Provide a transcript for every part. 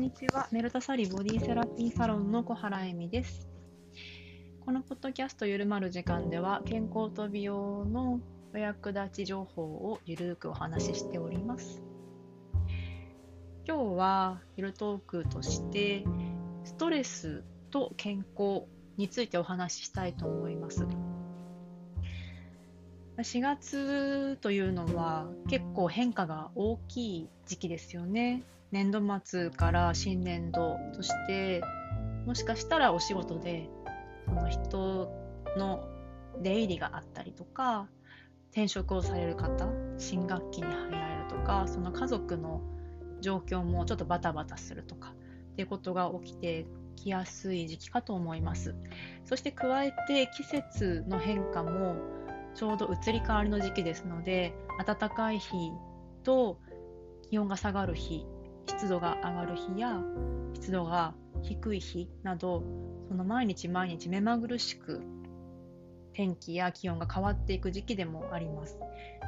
んにちは。メルタサリボディセラピーサロンの小原恵美です。このポッドキャストゆるまる時間では、健康と美容のお役立ち情報をゆるくお話ししております。今日はゆるトークとして、ストレスと健康についてお話ししたいと思います。4月というのは結構変化が大きい時期ですよね。年度末から新年度そしてもしかしたらお仕事でその人の出入りがあったりとか転職をされる方新学期に入られるとかその家族の状況もちょっとバタバタするとかっていうことが起きてきやすい時期かと思います。そして加えて季節の変化もちょうど移り変わりの時期ですので暖かい日と気温が下がる日湿度が上がる日や湿度が低い日などその毎日毎日目まぐるしく天気や気温が変わっていく時期でもあります。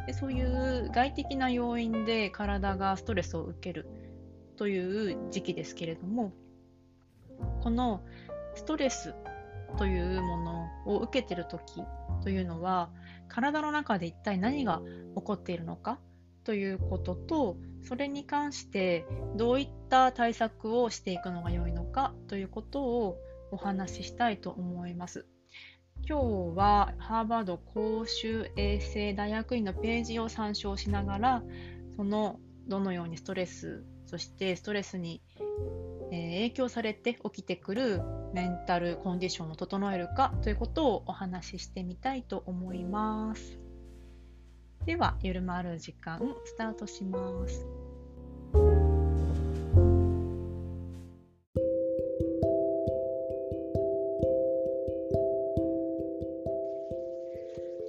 でそういう外的な要因で体がストレスを受けるという時期ですけれどもこのストレスというものを受けてる時というのは体の中で一体何が起こっているのかということとそれに関してどういった対策をしていくのが良いのかということをお話ししたいと思います。今日はハーバード公衆衛生大学院のページを参照しながらそのどのようにストレスそしてストレスに影響されて起きてくるメンタルコンディションを整えるかということをお話ししてみたいと思います。では、ゆるまる時間、スタートします。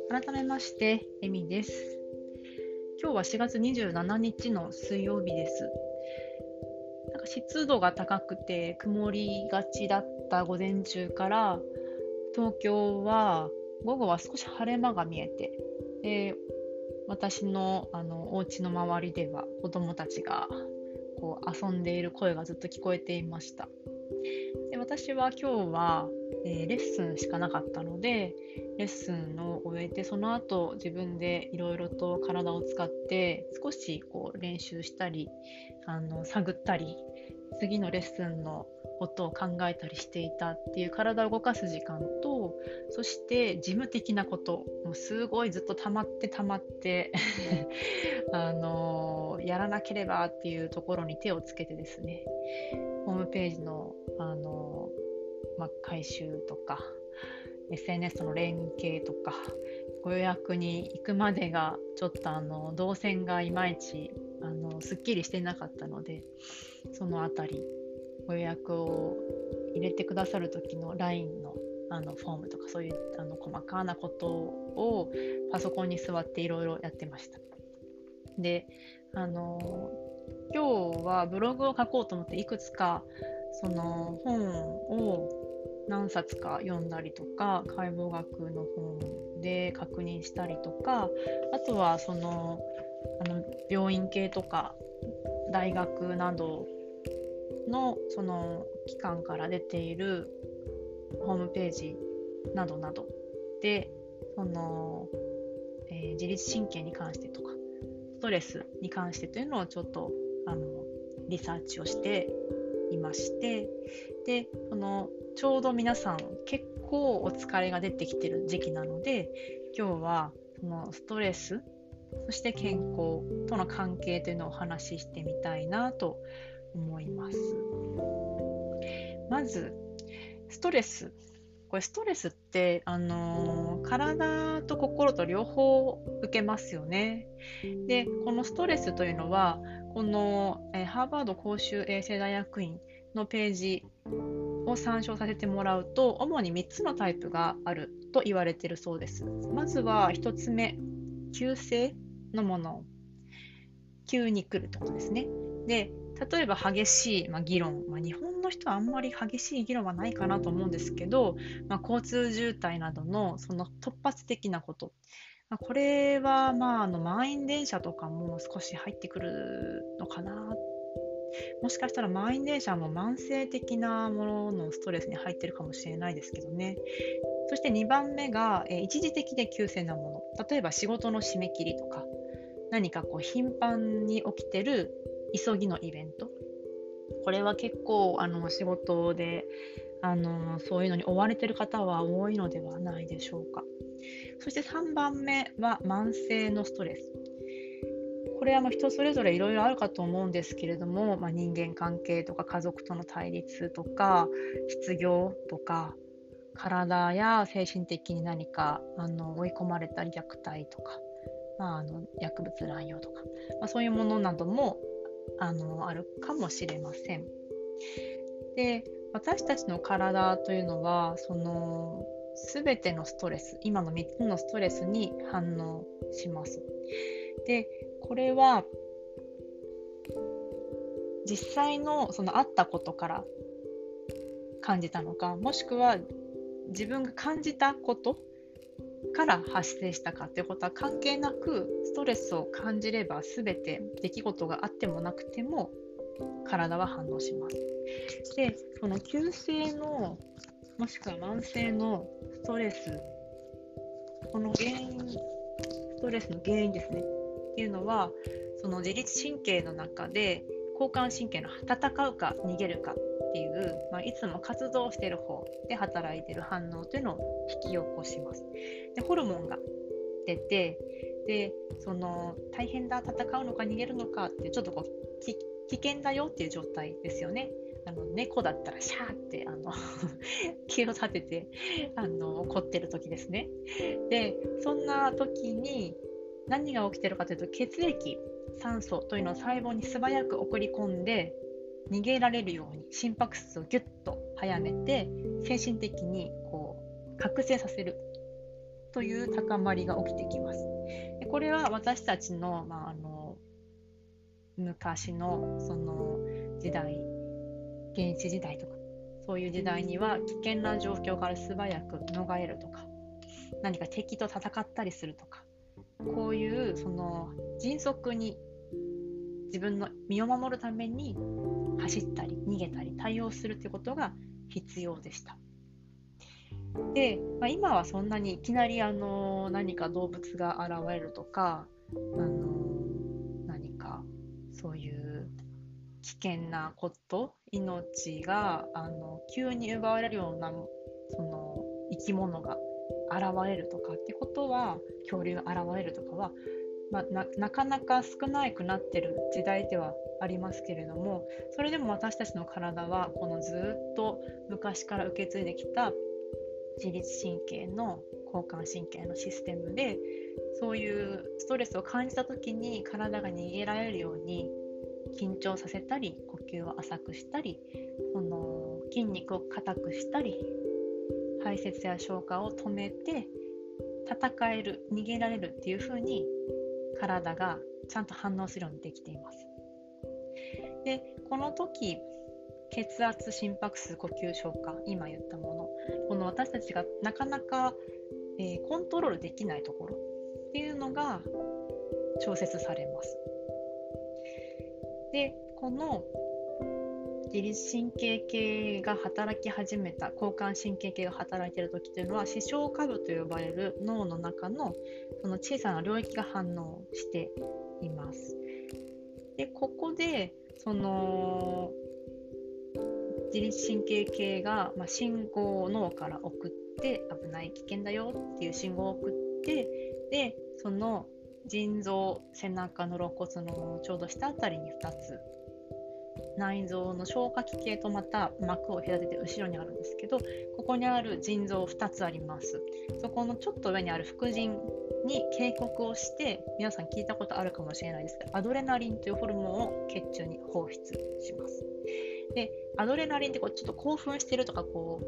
改めまして、えみです。今日は4月27日の水曜日です。なんか湿度が高くて曇りがちだった午前中から東京は午後は少し晴れ間が見えてで私のあのお家の周りでは子どもたちがこう遊んでいる声がずっと聞こえていました。で私は今日は、えー、レッスンしかなかったのでレッスンを終えてその後自分でいろいろと体を使って少しこう練習したりあの探ったり次のレッスンのことを考えたりしていたっていう体を動かす時間とそして事務的なこともうすごいずっと溜まって溜まって あのやらなければっていうところに手をつけてですねホームページのあの、まあ、回収とか SNS との連携とかご予約に行くまでがちょっとあの動線がいまいちあのすっきりしてなかったのでその辺りご予約を入れてくださる時の LINE のあのフォームとかそういうあの細かなことをパソコンに座っていろいろやってました。であの今日はブログを書こうと思っていくつかその本を何冊か読んだりとか解剖学の本で確認したりとかあとはそのあの病院系とか大学などのその機関から出ているホームページなどなどでその、えー、自律神経に関してとかストレスに関してというのをちょっとあのリサーチをしていましてでそのちょうど皆さん結構お疲れが出てきてる時期なので今日はそのストレスそして健康との関係というのをお話ししてみたいなと思います。まず、ストレス。これストレスって、あのー、体と心と両方受けますよね。で、このストレスというのは、この、え、ハーバード公衆衛生大学院のページを参照させてもらうと、主に3つのタイプがあると言われているそうです。まずは1つ目、急性のもの。急に来るってことですね。で、例えば激しい、まあ、議論、まあ、日本の人はあんまり激しい議論はないかなと思うんですけど、まあ、交通渋滞などのその突発的なこと、まこれは、まあ、あの満員電車とかも少し入ってくるのかなもしかしたら満員電車も慢性的なもののストレスに入ってるかもしれないですけどね。そして2番目が、え、一時的で急性なもの。例えば仕事の締め切りとか、何かこう頻繁に起きてる急ぎのイベント。これは結構あの仕事であのそういうのに追われてる方は多いのではないでしょうか。そして3番目は慢性のストレス。これはま人それぞれいろいろあるかと思うんですけれども、まあ、人間関係とか家族との対立とか失業とか体や精神的に何かあの追い込まれたり虐待とか、まあ、あの薬物乱用とか、まあ、そういうものなどもあのあるかもしれません。で私たちの体というのはその全てのストレス今の3つのストレスに反応します。でこれは実際のそのあったことから感じたのかもしくは自分が感じたことから発生したかということは関係なくストレスを感じれば全て出来事があってもなくても体は反応します。でその急性のもしくは慢性のストレスこの原因ストレスの原因ですねっていうのはその自律神経の中で交感神経の戦うか逃げるかっていう、まあ、いつも活動してる方で働いてる反応というのを引き起こします。でホルモンが出てでその大変だ戦うのか逃げるのかってちょっとこう危険だよっていう状態ですよね。あの猫だったらシャーってあの 気を立ててあの怒ってる時ですね。でそんな時に何が起きてるかというと血液酸素というのを細胞に素早く送り込んで逃げられるように心拍数をギュッと速めて精神的にこう覚醒させるという高まりが起きてきます。でこれは私たちの,、まあ、あの昔のその時代原始時代とかそういう時代には危険な状況から素早く逃れるとか何か敵と戦ったりするとかこういうその迅速に自分の身を守るために走ったり逃げたり対応するということが必要でした。で、まあ、今はそんなにいきなりあの何か動物が現れるとかあの何かそういう危険なこと命があの急に奪われるようなその生き物が現れるとかってことは恐竜が現れるとかは、まあ、ななかなか少なくなってる時代ではありますけれどもそれでも私たちの体はこのずっと昔から受け継いできた自律神経の交感神経のシステムでそういうストレスを感じた時に体が逃げられるように緊張させたり呼吸を浅くしたりその筋肉を硬くしたり排泄や消化を止めて戦える逃げられるっていう風に体がちゃんと反応するようにできています。でこの時血圧心拍数呼吸消化今言ったものこの私たちがなかなか、えー、コントロールできないところっていうのが調節されます。でこの自律神経系が働き始めた交感神経系が働いている時というのは視床下部と呼ばれる脳の中のその小さな領域が反応しています。でここでその自律神経系が、まあ、信号を脳から送って危ない危険だよっていう信号を送ってでその腎臓背中の肋骨のちょうど下あたりに2つ内臓の消化器系とまた膜を隔てて後ろにあるんですけどここにある腎臓2つあります。そこのちょっと上にある副腎に警告をして皆さん聞いたことあるかもしれないですがアドレナリンというホルモンを血中に放出します。でアドレナリンってこうちょっと興奮してるとかこ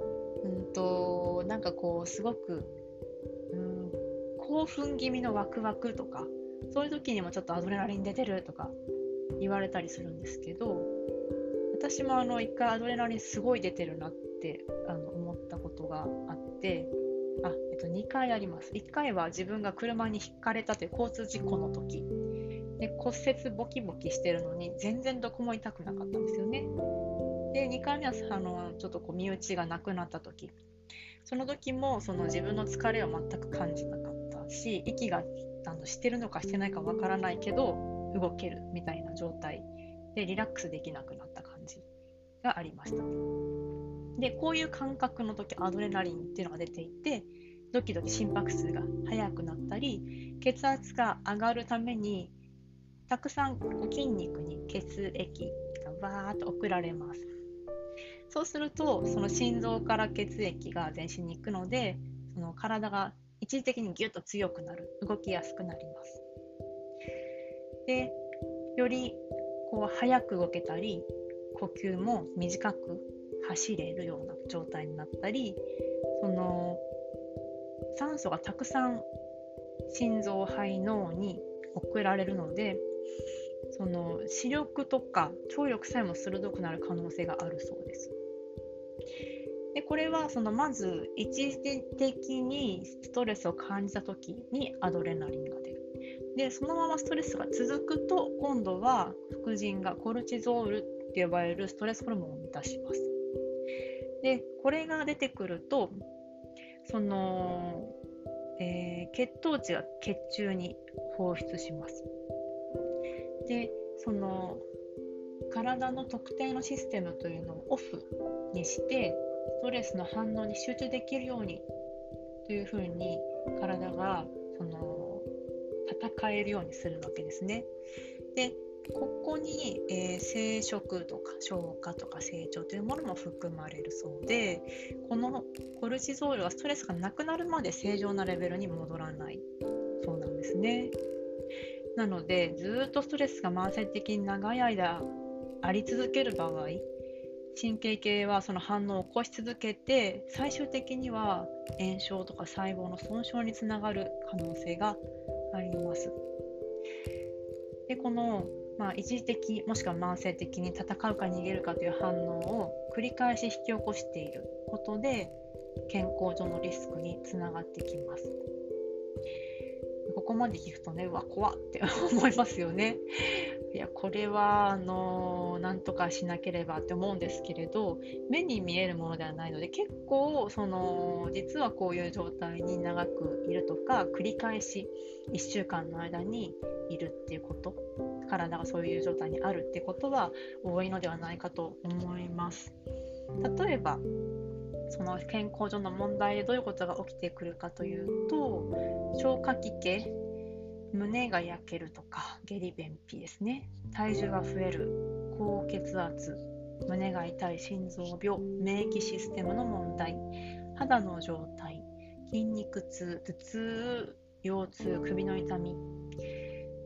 ううんとなんかこうすごくうん興奮気味のワクワクとかそういう時にもちょっとアドレナリン出てるとか言われたりするんですけど私もあの1回アドレナリンすごい出てるなってあの思ったことがあってあ、えっと、2回あります。1回は自分が車にひかれたという交通事故の時。で骨折ボキボキしてるのに全然どこも痛くなかったんですよね。で2回目はあのちょっとこう身内がなくなった時。その時もその自分の疲れを全く感じなかったし息があのしてるのかしてないかわからないけど動けるみたいな状態でリラックスできなくなった感がありました。でこういう感覚の時アドレナリンっていうのが出ていてドキドキ心拍数が速くなったり血圧が上がるためにたくさん筋肉に血液がわーっと送られます。そうするとその心臓から血液が全身に行くのでその体が一時的にギュッと強くなる動きやすくなりますでよりこう早く動けたり呼吸も短く走れるような状態になったりその酸素がたくさん心臓肺脳に送られるのでその視力とか聴力さえも鋭くなる可能性があるそうです。でこれはそのまず一時的にストレスを感じた時にアドレナリンが出る。でそのままストレスが続くと今度は副腎がコルチゾールって呼ばれるストレスホルモンを満たします。でこれが出てくるとその、えー、血糖値が血中に放出します。でその体の特定のシステムというのをオフにしてストレスの反応に集中できるようにというふうに体がその戦えるようにするわけですね。でここに、えー、生殖とか消化とか成長というものも含まれるそうでこのコルチゾールはストレスがなくなるまで正常なレベルに戻らないそうなんですね。なのでずっとストレスが慢性的に長い間あり続ける場合神経系はその反応を起こし続けて最終的には炎症とか細胞の損傷につながる可能性があります。でこの、まあ、一時的もしくは慢性的に戦うか逃げるかという反応を繰り返し引き起こしていることで健康上のリスクにつながってきます。ここまで聞くとね、うわ、怖って思いますよね。いや、これは、あのー、なんとかしなければって思うんですけれど、目に見えるものではないので、結構、その、実はこういう状態に長くいるとか、繰り返し1週間の間にいるっていうこと、体がそういう状態にあるってことは多いのではないかと思います。例えば、その健康上の問題でどういうことが起きてくるかというと消化器系胸が焼けるとか下痢便秘ですね。体重が増える高血圧胸が痛い心臓病免疫システムの問題肌の状態筋肉痛頭痛腰痛首の痛み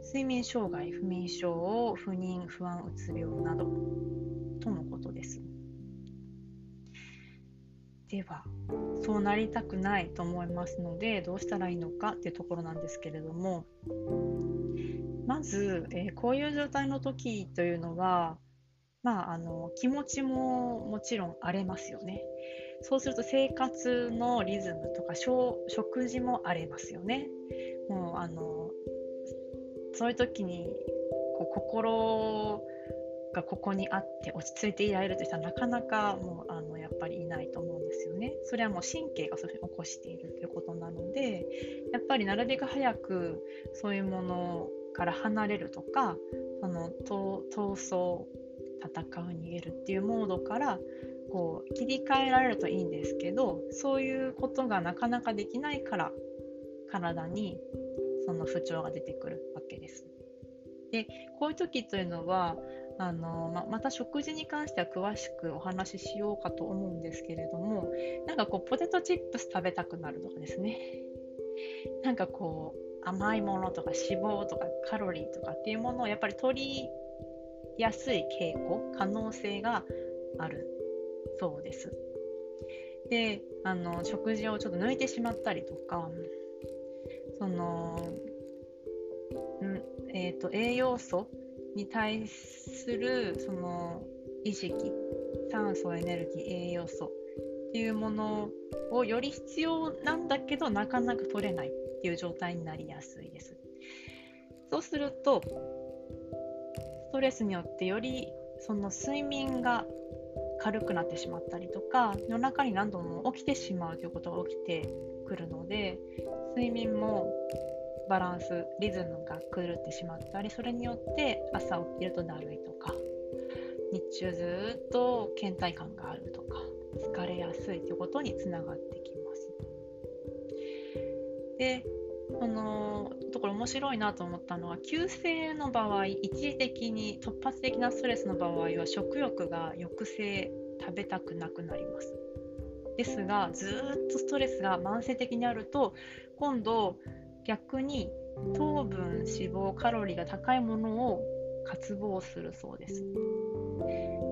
睡眠障害不眠症不妊不安うつ病などとのことです。ではそうなりたくないと思いますのでどうしたらいいのかっていうところなんですけれどもまず、えー、こういう状態の時というのは、まあ、あの気持ちももちろん荒れますよね。そうすると生活のリズムとか食事も荒れますよね。もうあのそういう時にこう心がここにあって落ち着いていられるという人はなかなかもうあのやっぱりいないと思うんですよね。それはもう神経がそういうふうに起こしているということなのでやっぱりなるべく早くそういうものから離れるとかその闘争戦う逃げるっていうモードからこう切り替えられるといいんですけどそういうことがなかなかできないから体にその不調が出てくるわけです。でこういう時というのはあのままた食事に関しては詳しくお話ししようかと思うんですけれどもなんかこうポテトチップス食べたくなるとかですねなんかこう甘いものとか脂肪とかカロリーとかっていうものをやっぱり取りやすい傾向可能性があるそうです。であの食事をちょっと抜いてしまったりとかその、んえーと栄養素に対するその意識酸素エネルギー栄養素っていうものをより必要なんだけどなかなか取れないっていう状態になりやすいです。そうするとストレスによってよりその睡眠が軽くなってしまったりとか夜中に何度も起きてしまうということが起きてくるので睡眠もバランスリズムが狂ってしまったりそれによって朝起きるとだるいとか日中ずっと倦怠感があるとか疲れやすいということにつながってきます。でこのところ面白いなと思ったのは急性の場合一時的に突発的なストレスの場合は食欲が抑制食べたくなくなりますですがずっとストレスが慢性的にあると今度逆に糖分脂肪カロリーが高いものを渇望するそうです。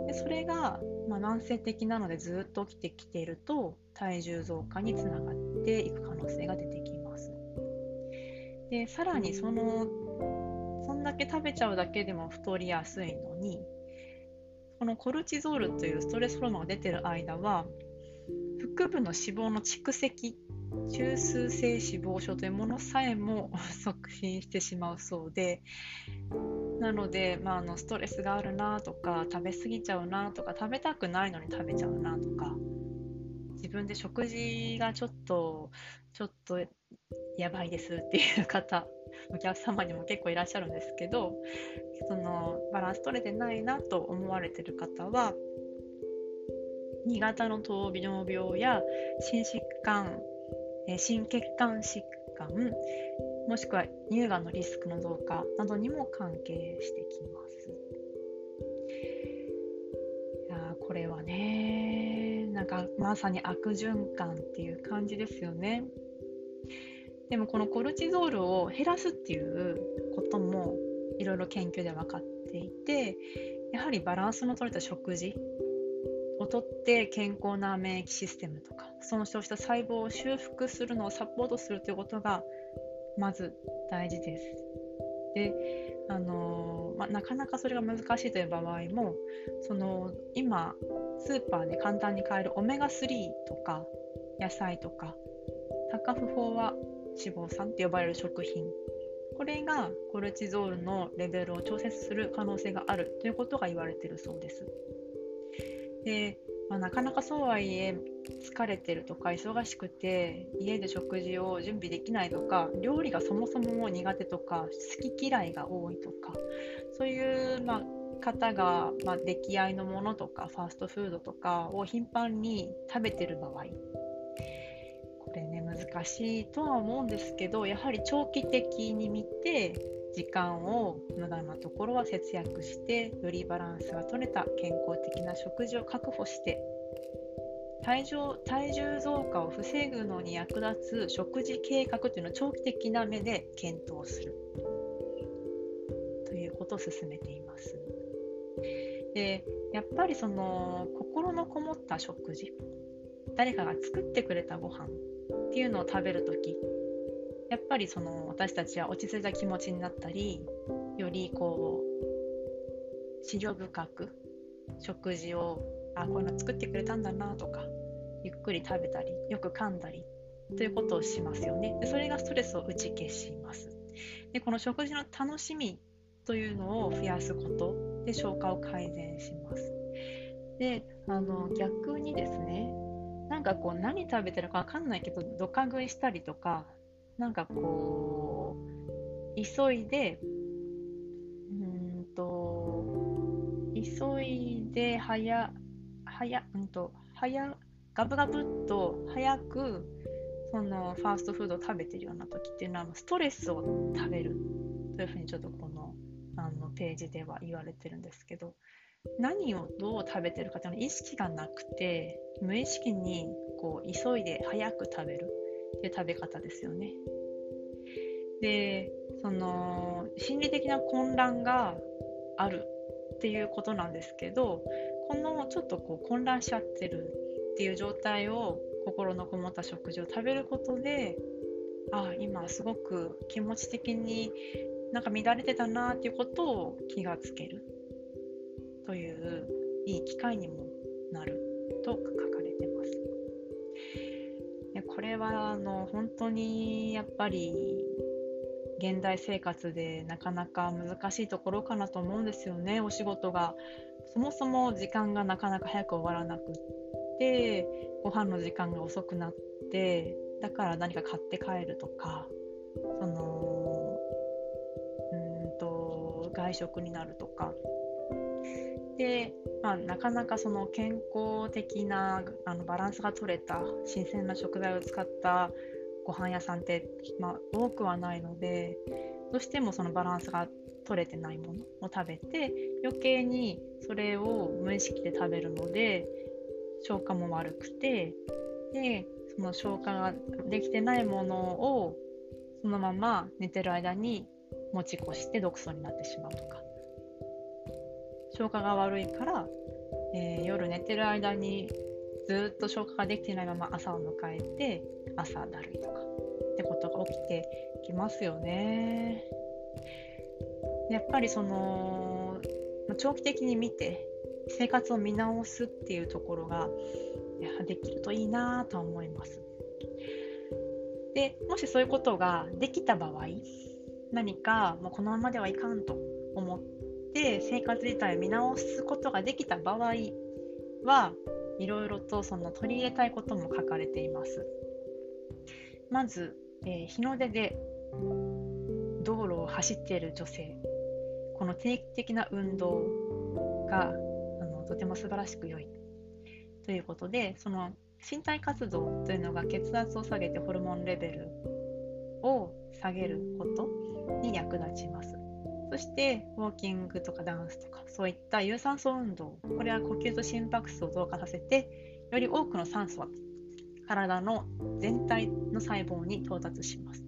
でそれが、まあ、慢性的なのでずっと起きてきていると体重増加につながっていく可能性が出てきます。でさらにそのそんだけ食べちゃうだけでも太りやすいのにこのコルチゾールというストレスホルモンが出てる間は腹部の脂肪の蓄積中枢性脂肪症というものさえも促進してしまうそうでなので、まあ、あのストレスがあるなとか食べ過ぎちゃうなとか食べたくないのに食べちゃうなとか自分で食事がちょっとちょっとやばいですっていう方お客様にも結構いらっしゃるんですけどそのバランス取れてないなと思われてる方は2型の糖尿病や心疾患心血管疾患もしくは乳がんのリスクの増加などにも関係してきます。いやこれはねなんかまさに悪循環っていう感じですよね。でもこのコルチゾールを減らすっていうこともいろいろ研究で分かっていてやはりバランスの取れた食事をとって健康な免疫システムとか損傷した細胞を修復するのをサポートするということがまず大事です。であのまあ、なかなかそれが難しいという場合もその今スーパーで簡単に買えるオメガ3とか野菜とかタカフォーア脂肪酸って呼ばれる食品これがコルチゾールのレベルを調節する可能性があるということが言われているそうです。でまあ、なかなかそうはいえ疲れてるとか忙しくて家で食事を準備できないとか料理がそもそも苦手とか好き嫌いが多いとかそういう、まあ、方が、まあ、出来合いのものとかファーストフードとかを頻繁に食べてる場合。これね難しいとは思うんですけどやはり長期的に見て時間を無駄なところは節約してよりバランスが取れた健康的な食事を確保して体重体重増加を防ぐのに役立つ食事計画というのを長期的な目で検討するということを進めています。でやっぱりその心のこもった食事誰かが作ってくれたご飯っていうのを食べるときやっぱりその私たちは落ち着いた気持ちになったりよりこう資料深く食事をあこういうの作ってくれたんだなとかゆっくり食べたりよく噛んだりということをしますよね。でそれがストレスを打ち消します。でこの食事の楽しみというのを増やすことで消化を改善します。であの逆にですねなんかこう何食べてるか分かんないけどどか食いしたりとかなんかこう急いでうんと急いで早早うんと早ガブガブっと早くそのファーストフードを食べてるような時っていうのはストレスを食べるというふうにちょっとこのあのページでは言われてるんですけど何をどう食べてるかっていうの意識がなくて無意識にこう急いで早く食べる。っていう食べ方ですよね。でその心理的な混乱があるっていうことなんですけどこのちょっとこう混乱しちゃってるっていう状態を心のこもった食事を食べることでああ今すごく気持ち的になんか乱れてたなっていうことを気がつけるといういい機会にもなると書かれてます。でこれはあの本当にやっぱり現代生活でなかなか難しいところかなと思うんですよね。お仕事が。そもそも時間がなかなか早く終わらなくってご飯の時間が遅くなってだから何か買って帰るとかそのうんと外食になるとか。で、まあ、なかなかその健康的なあのバランスが取れた新鮮な食材を使ったご飯屋さんって、まあ、多くはないのでどうしてもそのバランスが取れてないものを食べて余計にそれを無意識で食べるので消化も悪くてでその消化ができてないものをそのまま寝てる間に持ち越して毒素になってしまうとか。消化が悪いから、えー、夜寝てる間にずっと消化ができてないまま朝を迎えて朝だるいとかってことが起きてきますよね。やっぱりその長期的に見て生活を見直すっていうところができるといいなと思います。でもしそういうことができた場合何かもうこのままではいかんと思って生活自体を見直すことができた場合はいろいろとその取り入れたいことも書かれています。まず、えー、日の出で道路を走っている女性この定期的な運動があのとても素晴らしく良いということでその身体活動というのが血圧を下げてホルモンレベルを下げることに役立ちます。そしてウォーキングとかダンスとかそういった有酸素運動これは呼吸と心拍数を増加させてより多くの酸素は体の全体の細胞に到達します。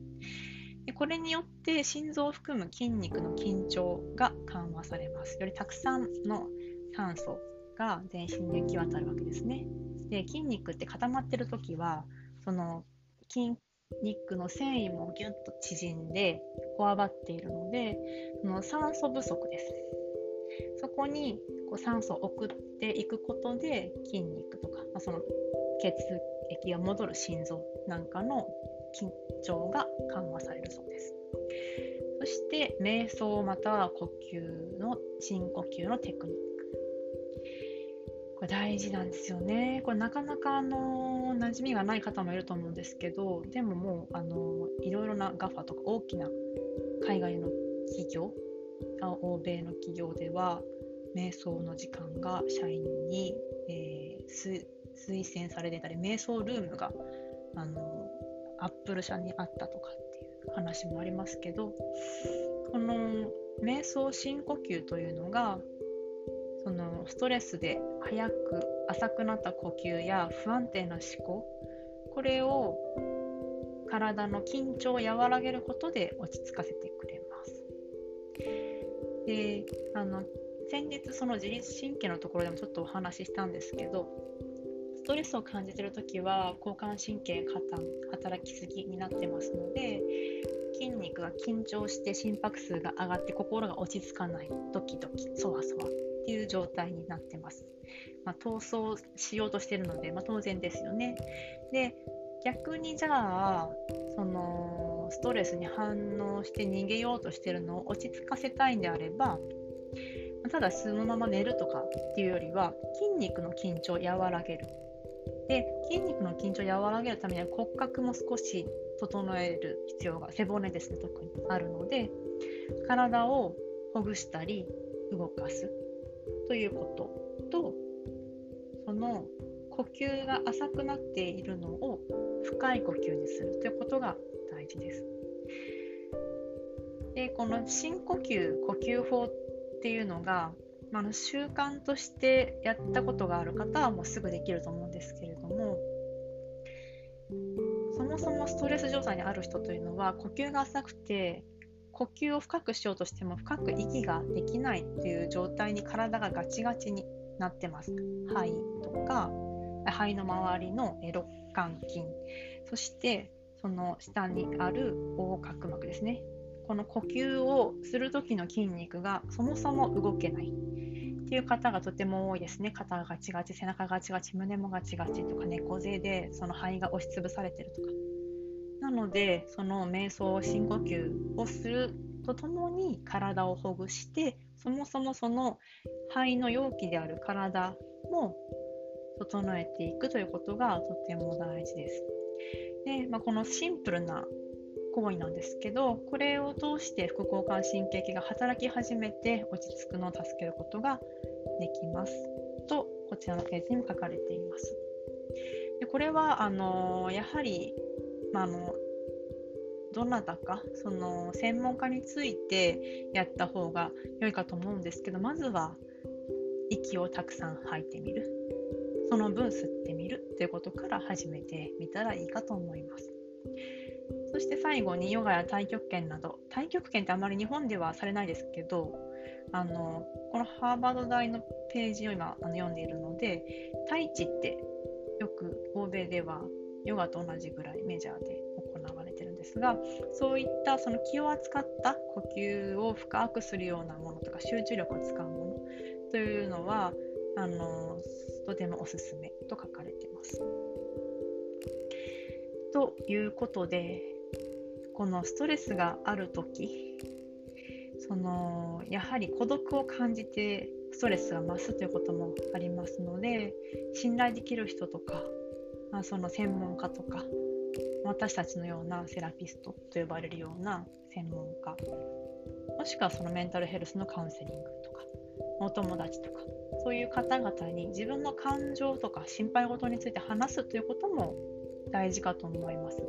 でこれによって心臓を含む筋肉の緊張が緩和されます。よりたくさんの酸素が全身に行き渡るわけですね。で筋肉って固まってる時はその筋肉の繊維もギュッと縮んでこわばっているのでその酸素不足です。そこにこう酸素を送っていくことで筋肉とか、まあ、その血液が戻る心臓なんかの緊張が緩和されるそうです。そして瞑想または呼吸の深呼吸のテクニック。これ大事なんですよね。これなかなかあの馴染みがない方もいると思うんですけど、でももうあのいろいろな GAFA とか大きな海外の企業、欧米の企業では、瞑想の時間が社員に、えー、推薦されてたり、瞑想ルームがあのアップル社にあったとかっていう話もありますけど、この瞑想深呼吸というのがそのストレスで早く浅くなった呼吸や不安定な思考これを体の緊張を和らげることで落ち着かせてくれます。であの先日その自律神経のところでもちょっとお話ししたんですけどストレスを感じている時は交感神経過多働きすぎになってますので筋肉が緊張して心拍数が上がって心が落ち着かないドキドキそわそわっていう状態になってます。まあ、逃走しようとしてるので、まあ、当然ですよね。で逆にじゃあそのストレスに反応して逃げようとしてるのを落ち着かせたいんであればただそのまま寝るとかっていうよりは筋肉の緊張を和らげる。で筋肉の緊張を和らげるためには骨格も少し整える必要が背骨ですね特にあるので体をほぐしたり動かすということとその呼吸が浅くなっているのを深い呼吸にするということが大事です。でこの深呼吸呼吸法っていうのが、まあ、習慣としてやったことがある方はもうすぐできると思うんですけれどもそもそもストレス状態にある人というのは呼吸が浅くて呼吸を深くしようとしても深く息ができないという状態に体がガチガチになってます。肺とか肺の周りの肋間筋そしてその下にある横隔膜ですね。この呼吸をする時の筋肉がそもそも動けないっていう方がとても多いですね。肩がガチガチ背中がガチガチ胸もガチガチとか猫背でその肺が押しつぶされてるとか。なのでその瞑想深呼吸をするとともに体をほぐしてそもそもその肺の容器である体も整えていくということがとても大事です。でまあ、このシンプルな行為なんですけどこれを通して副交感神経系が働き始めて落ち着くのを助けることができますとこちらのページにも書かれています。でこれはあのやはり、まあ、あのどなたかその専門家についてやった方が良いかと思うんですけどまずは息をたくさん吐いてみる。その分吸ってみる。ということから始めてみたらいいかと思います。そして最後にヨガや太極拳など。太極拳ってあまり日本ではされないですけどあのこのハーバード大のページを今あの読んでいるので太一ってよく欧米ではヨガと同じぐらいメジャーで行われてるんですがそういったその気を扱った呼吸を深くするようなものとか集中力を使うものというのはあのとてもおすすめと書かれています。ということでこのストレスがある時そのやはり孤独を感じてストレスが増すということもありますので信頼できる人とか、まあ、その専門家とか私たちのようなセラピストと呼ばれるような専門家もしくはそのメンタルヘルスのカウンセリングとかお友達とかそういう方々に自分の感情とか心配事について話すということも大事かと思います。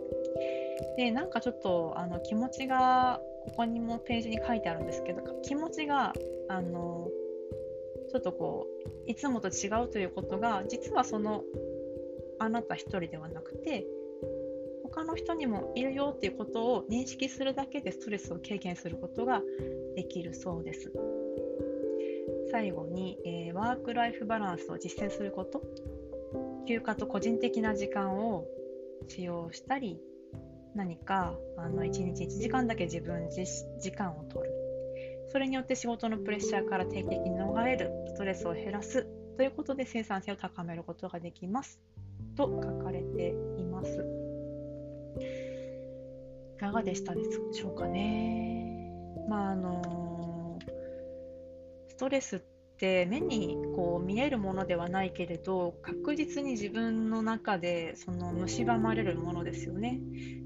でなんかちょっとあの気持ちがここにもページに書いてあるんですけど気持ちがあのちょっとこういつもと違うということが実はそのあなた一人ではなくて他の人にもいるよっていうことを認識するだけでストレスを軽減することができるそうです。最後に、えー、ワーク・ライフ・バランスを実践すること。休暇と個人的な時間を使用したり何かあの1日1時間だけ自分自時間を取る。それによって仕事のプレッシャーから定期的に逃れる。ストレスを減らす。ということで生産性を高めることができます。と書かれていますいかがでしたでしょうかねまああのストレスって目にこう見えるものではないけれど確実に自分の中でその蝕まれるものですよね。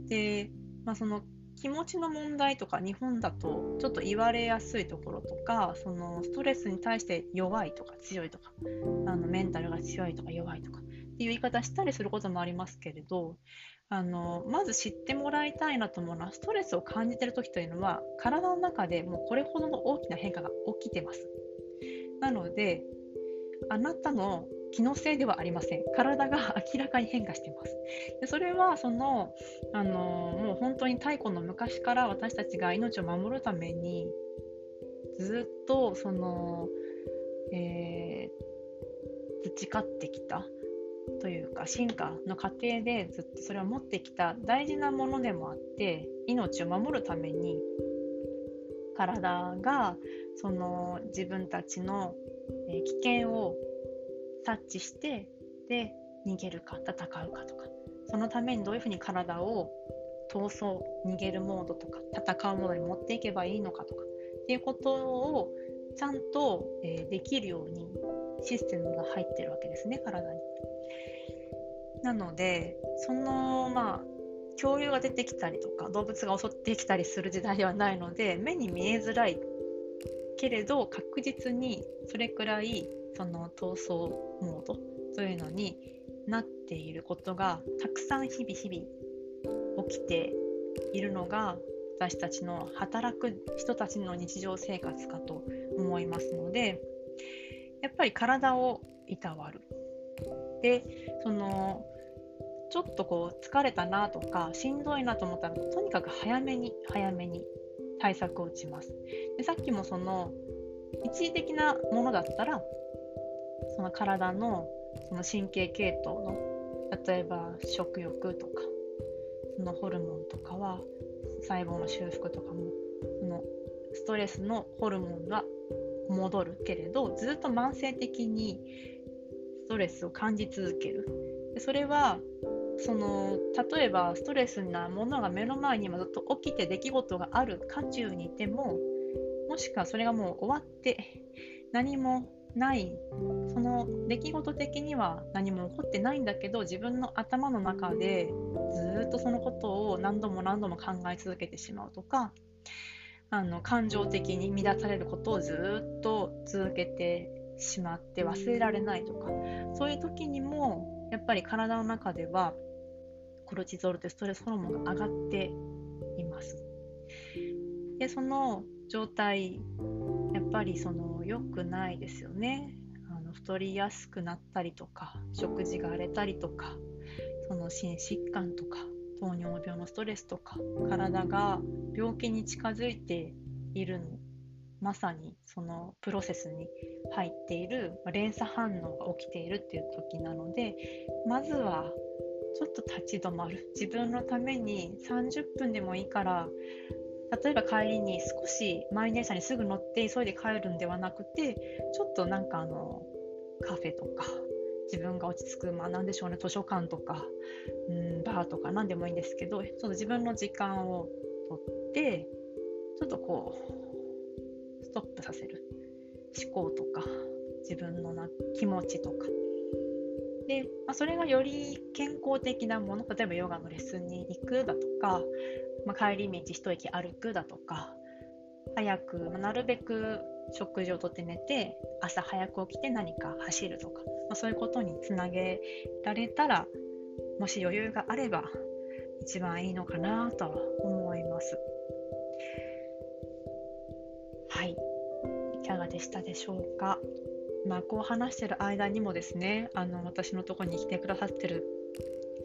で、まあ、その気持ちの問題とか日本だとちょっと言われやすいところとかそのストレスに対して弱いとか強いとかあのメンタルが強いとか弱いとかっていう言い方したりすることもありますけれどあのまず知ってもらいたいなと思うのはストレスを感じてる時というのは体の中でもうこれほどの大きな変化が起きてます。なのであなたの気のせいではありません。体が明らかに変化しています。でそれはそのあのもう本当に太古の昔から私たちが命を守るためにずっとその、えー、培ってきたというか進化の過程でずっとそれを持ってきた大事なものでもあって命を守るために体がその自分たちの危険を察知してで逃げるか戦うかとかそのためにどういうふうに体を闘争逃げるモードとか戦うモードに持っていけばいいのかとかっていうことをちゃんと、え、できるようにシステムが入ってるわけですね体に。なのでそのまあ恐竜が出てきたりとか動物が襲ってきたりする時代ではないので目に見えづらいけれど確実にそれくらいその闘争モードというのになっていることがたくさん日々日々起きているのが私たちの働く人たちの日常生活かと思いますのでやっぱり体をいたわる。でそのちょっとこう疲れたなとかしんどいなと思ったらとにかく早めに早めに対策を打ちます。でさっきもその一時的なものだったらその体のその神経系統の例えば食欲とかそのホルモンとかは細胞の修復とかもそのストレスのホルモンが戻るけれどずっと慢性的にストレスを感じ続ける。でそれはその例えばストレスなものが目の前に今ずっと起きて出来事がある渦中にいてももしくはそれがもう終わって何もないその出来事的には何も起こってないんだけど自分の頭の中でずっとそのことを何度も何度も考え続けてしまうとかあの感情的に乱されることをずっと続けてしまって忘れられないとかそういう時にもやっぱり体の中ではコルチゾールというストレスホルモンが上がっています。でその状態やっぱりその良くないですよねあの太りやすくなったりとか食事が荒れたりとかその心疾患とか糖尿病のストレスとか体が病気に近づいているのまさにそのプロセスに入っている連鎖反応が起きているっていう時なのでまずはちょっと立ち止まる。自分のために30分でもいいから例えば帰りに少し満員電車にすぐ乗って急いで帰るんではなくてちょっとなんかあのカフェとか自分が落ち着く、まあ、何でしょうね図書館とか、うん、バーとか何でもいいんですけどちょっと自分の時間をとってちょっとこうトップさせる思考とか自分のな気持ちとかで、まあ、それがより健康的なもの例えばヨガのレッスンに行くだとか、まあ、帰り道一息歩くだとか早く、まあ、なるべく食事をとって寝て朝早く起きて何か走るとか、まあ、そういうことにつなげられたらもし余裕があれば一番いいのかなと思います。はい、したでしょうか。まあ、こう話してる間にもですねあの私のところに来てくださってる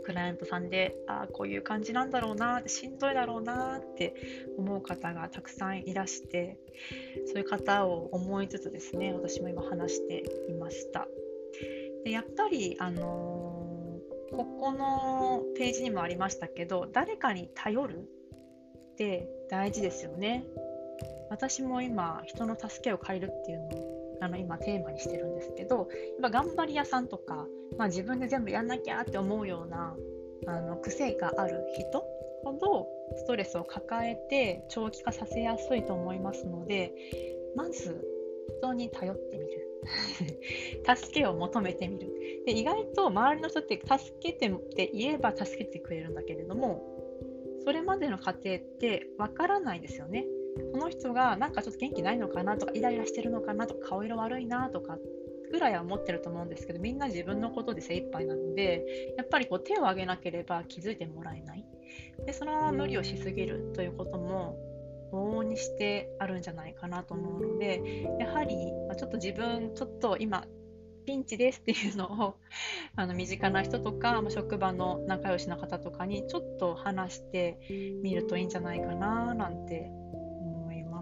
クライアントさんでああこういう感じなんだろうなしんどいだろうなって思う方がたくさんいらしてそういう方を思いつつですね私も今話していましたでやっぱりあのー、ここのページにもありましたけど誰かに頼るって大事ですよね私も今人の助けを借りるっていうのをあの今テーマにしてるんですけどやっぱ頑張り屋さんとか、まあ、自分で全部やんなきゃって思うようなあの癖がある人ほどストレスを抱えて長期化させやすいと思いますのでまず人に頼ってみる。助けを求めてみる。で意外と周りの人って助けてって言えば助けてくれるんだけれどもそれまでの過程ってわからないですよね。その人がなんかちょっと元気ないのかなとかイライラしてるのかなとか顔色悪いなとかぐらいは思ってると思うんですけどみんな自分のことで精一杯なのでやっぱりこう手を挙げなければ気づいてもらえない。でそのまま無理をしすぎるということも往々にしてあるんじゃないかなと思うのでやはり、ちょっと自分ちょっと今ピンチですっていうのを あの身近な人とか、職場の仲良しの方とかにちょっと話してみるといいんじゃないかななんて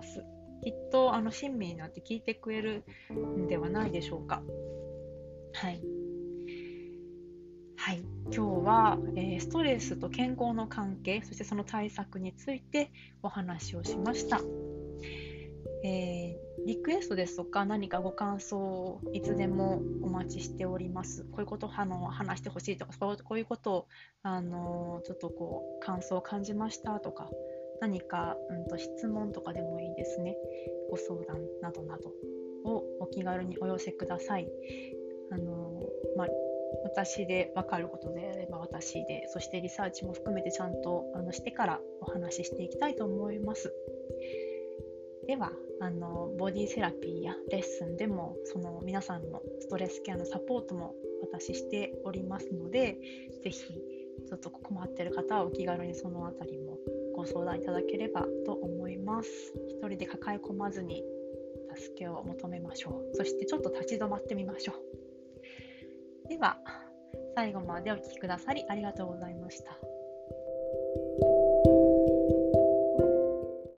ます。きっとあの親身になって聞いてくれるんではないでしょうか。はい。はい、今日は、えー、ストレスと健康の関係そしてその対策についてお話をしました、えー、リクエストですとか何かご感想をいつでもお待ちしておりますこういうことをあの話してほしいとかこういうことをあのちょっとこう感想を感じましたとか何か、うんと、質問とかでもいいですね。ご相談などなどをお気軽にお寄せください。あのまあ、私で分かることであれば私で、そしてリサーチも含めてちゃんとあのしてからお話ししていきたいと思います。ではあの、ボディセラピーやレッスンでもその皆さんのストレスケアのサポートも私しておりますので、ぜひちょっと困ってる方はお気軽にそのあたりもご相談いただければと思います。一人で抱え込まずに助けを求めましょう。そしてちょっと立ち止まってみましょう。では最後までお聴きくださりありがとうございました。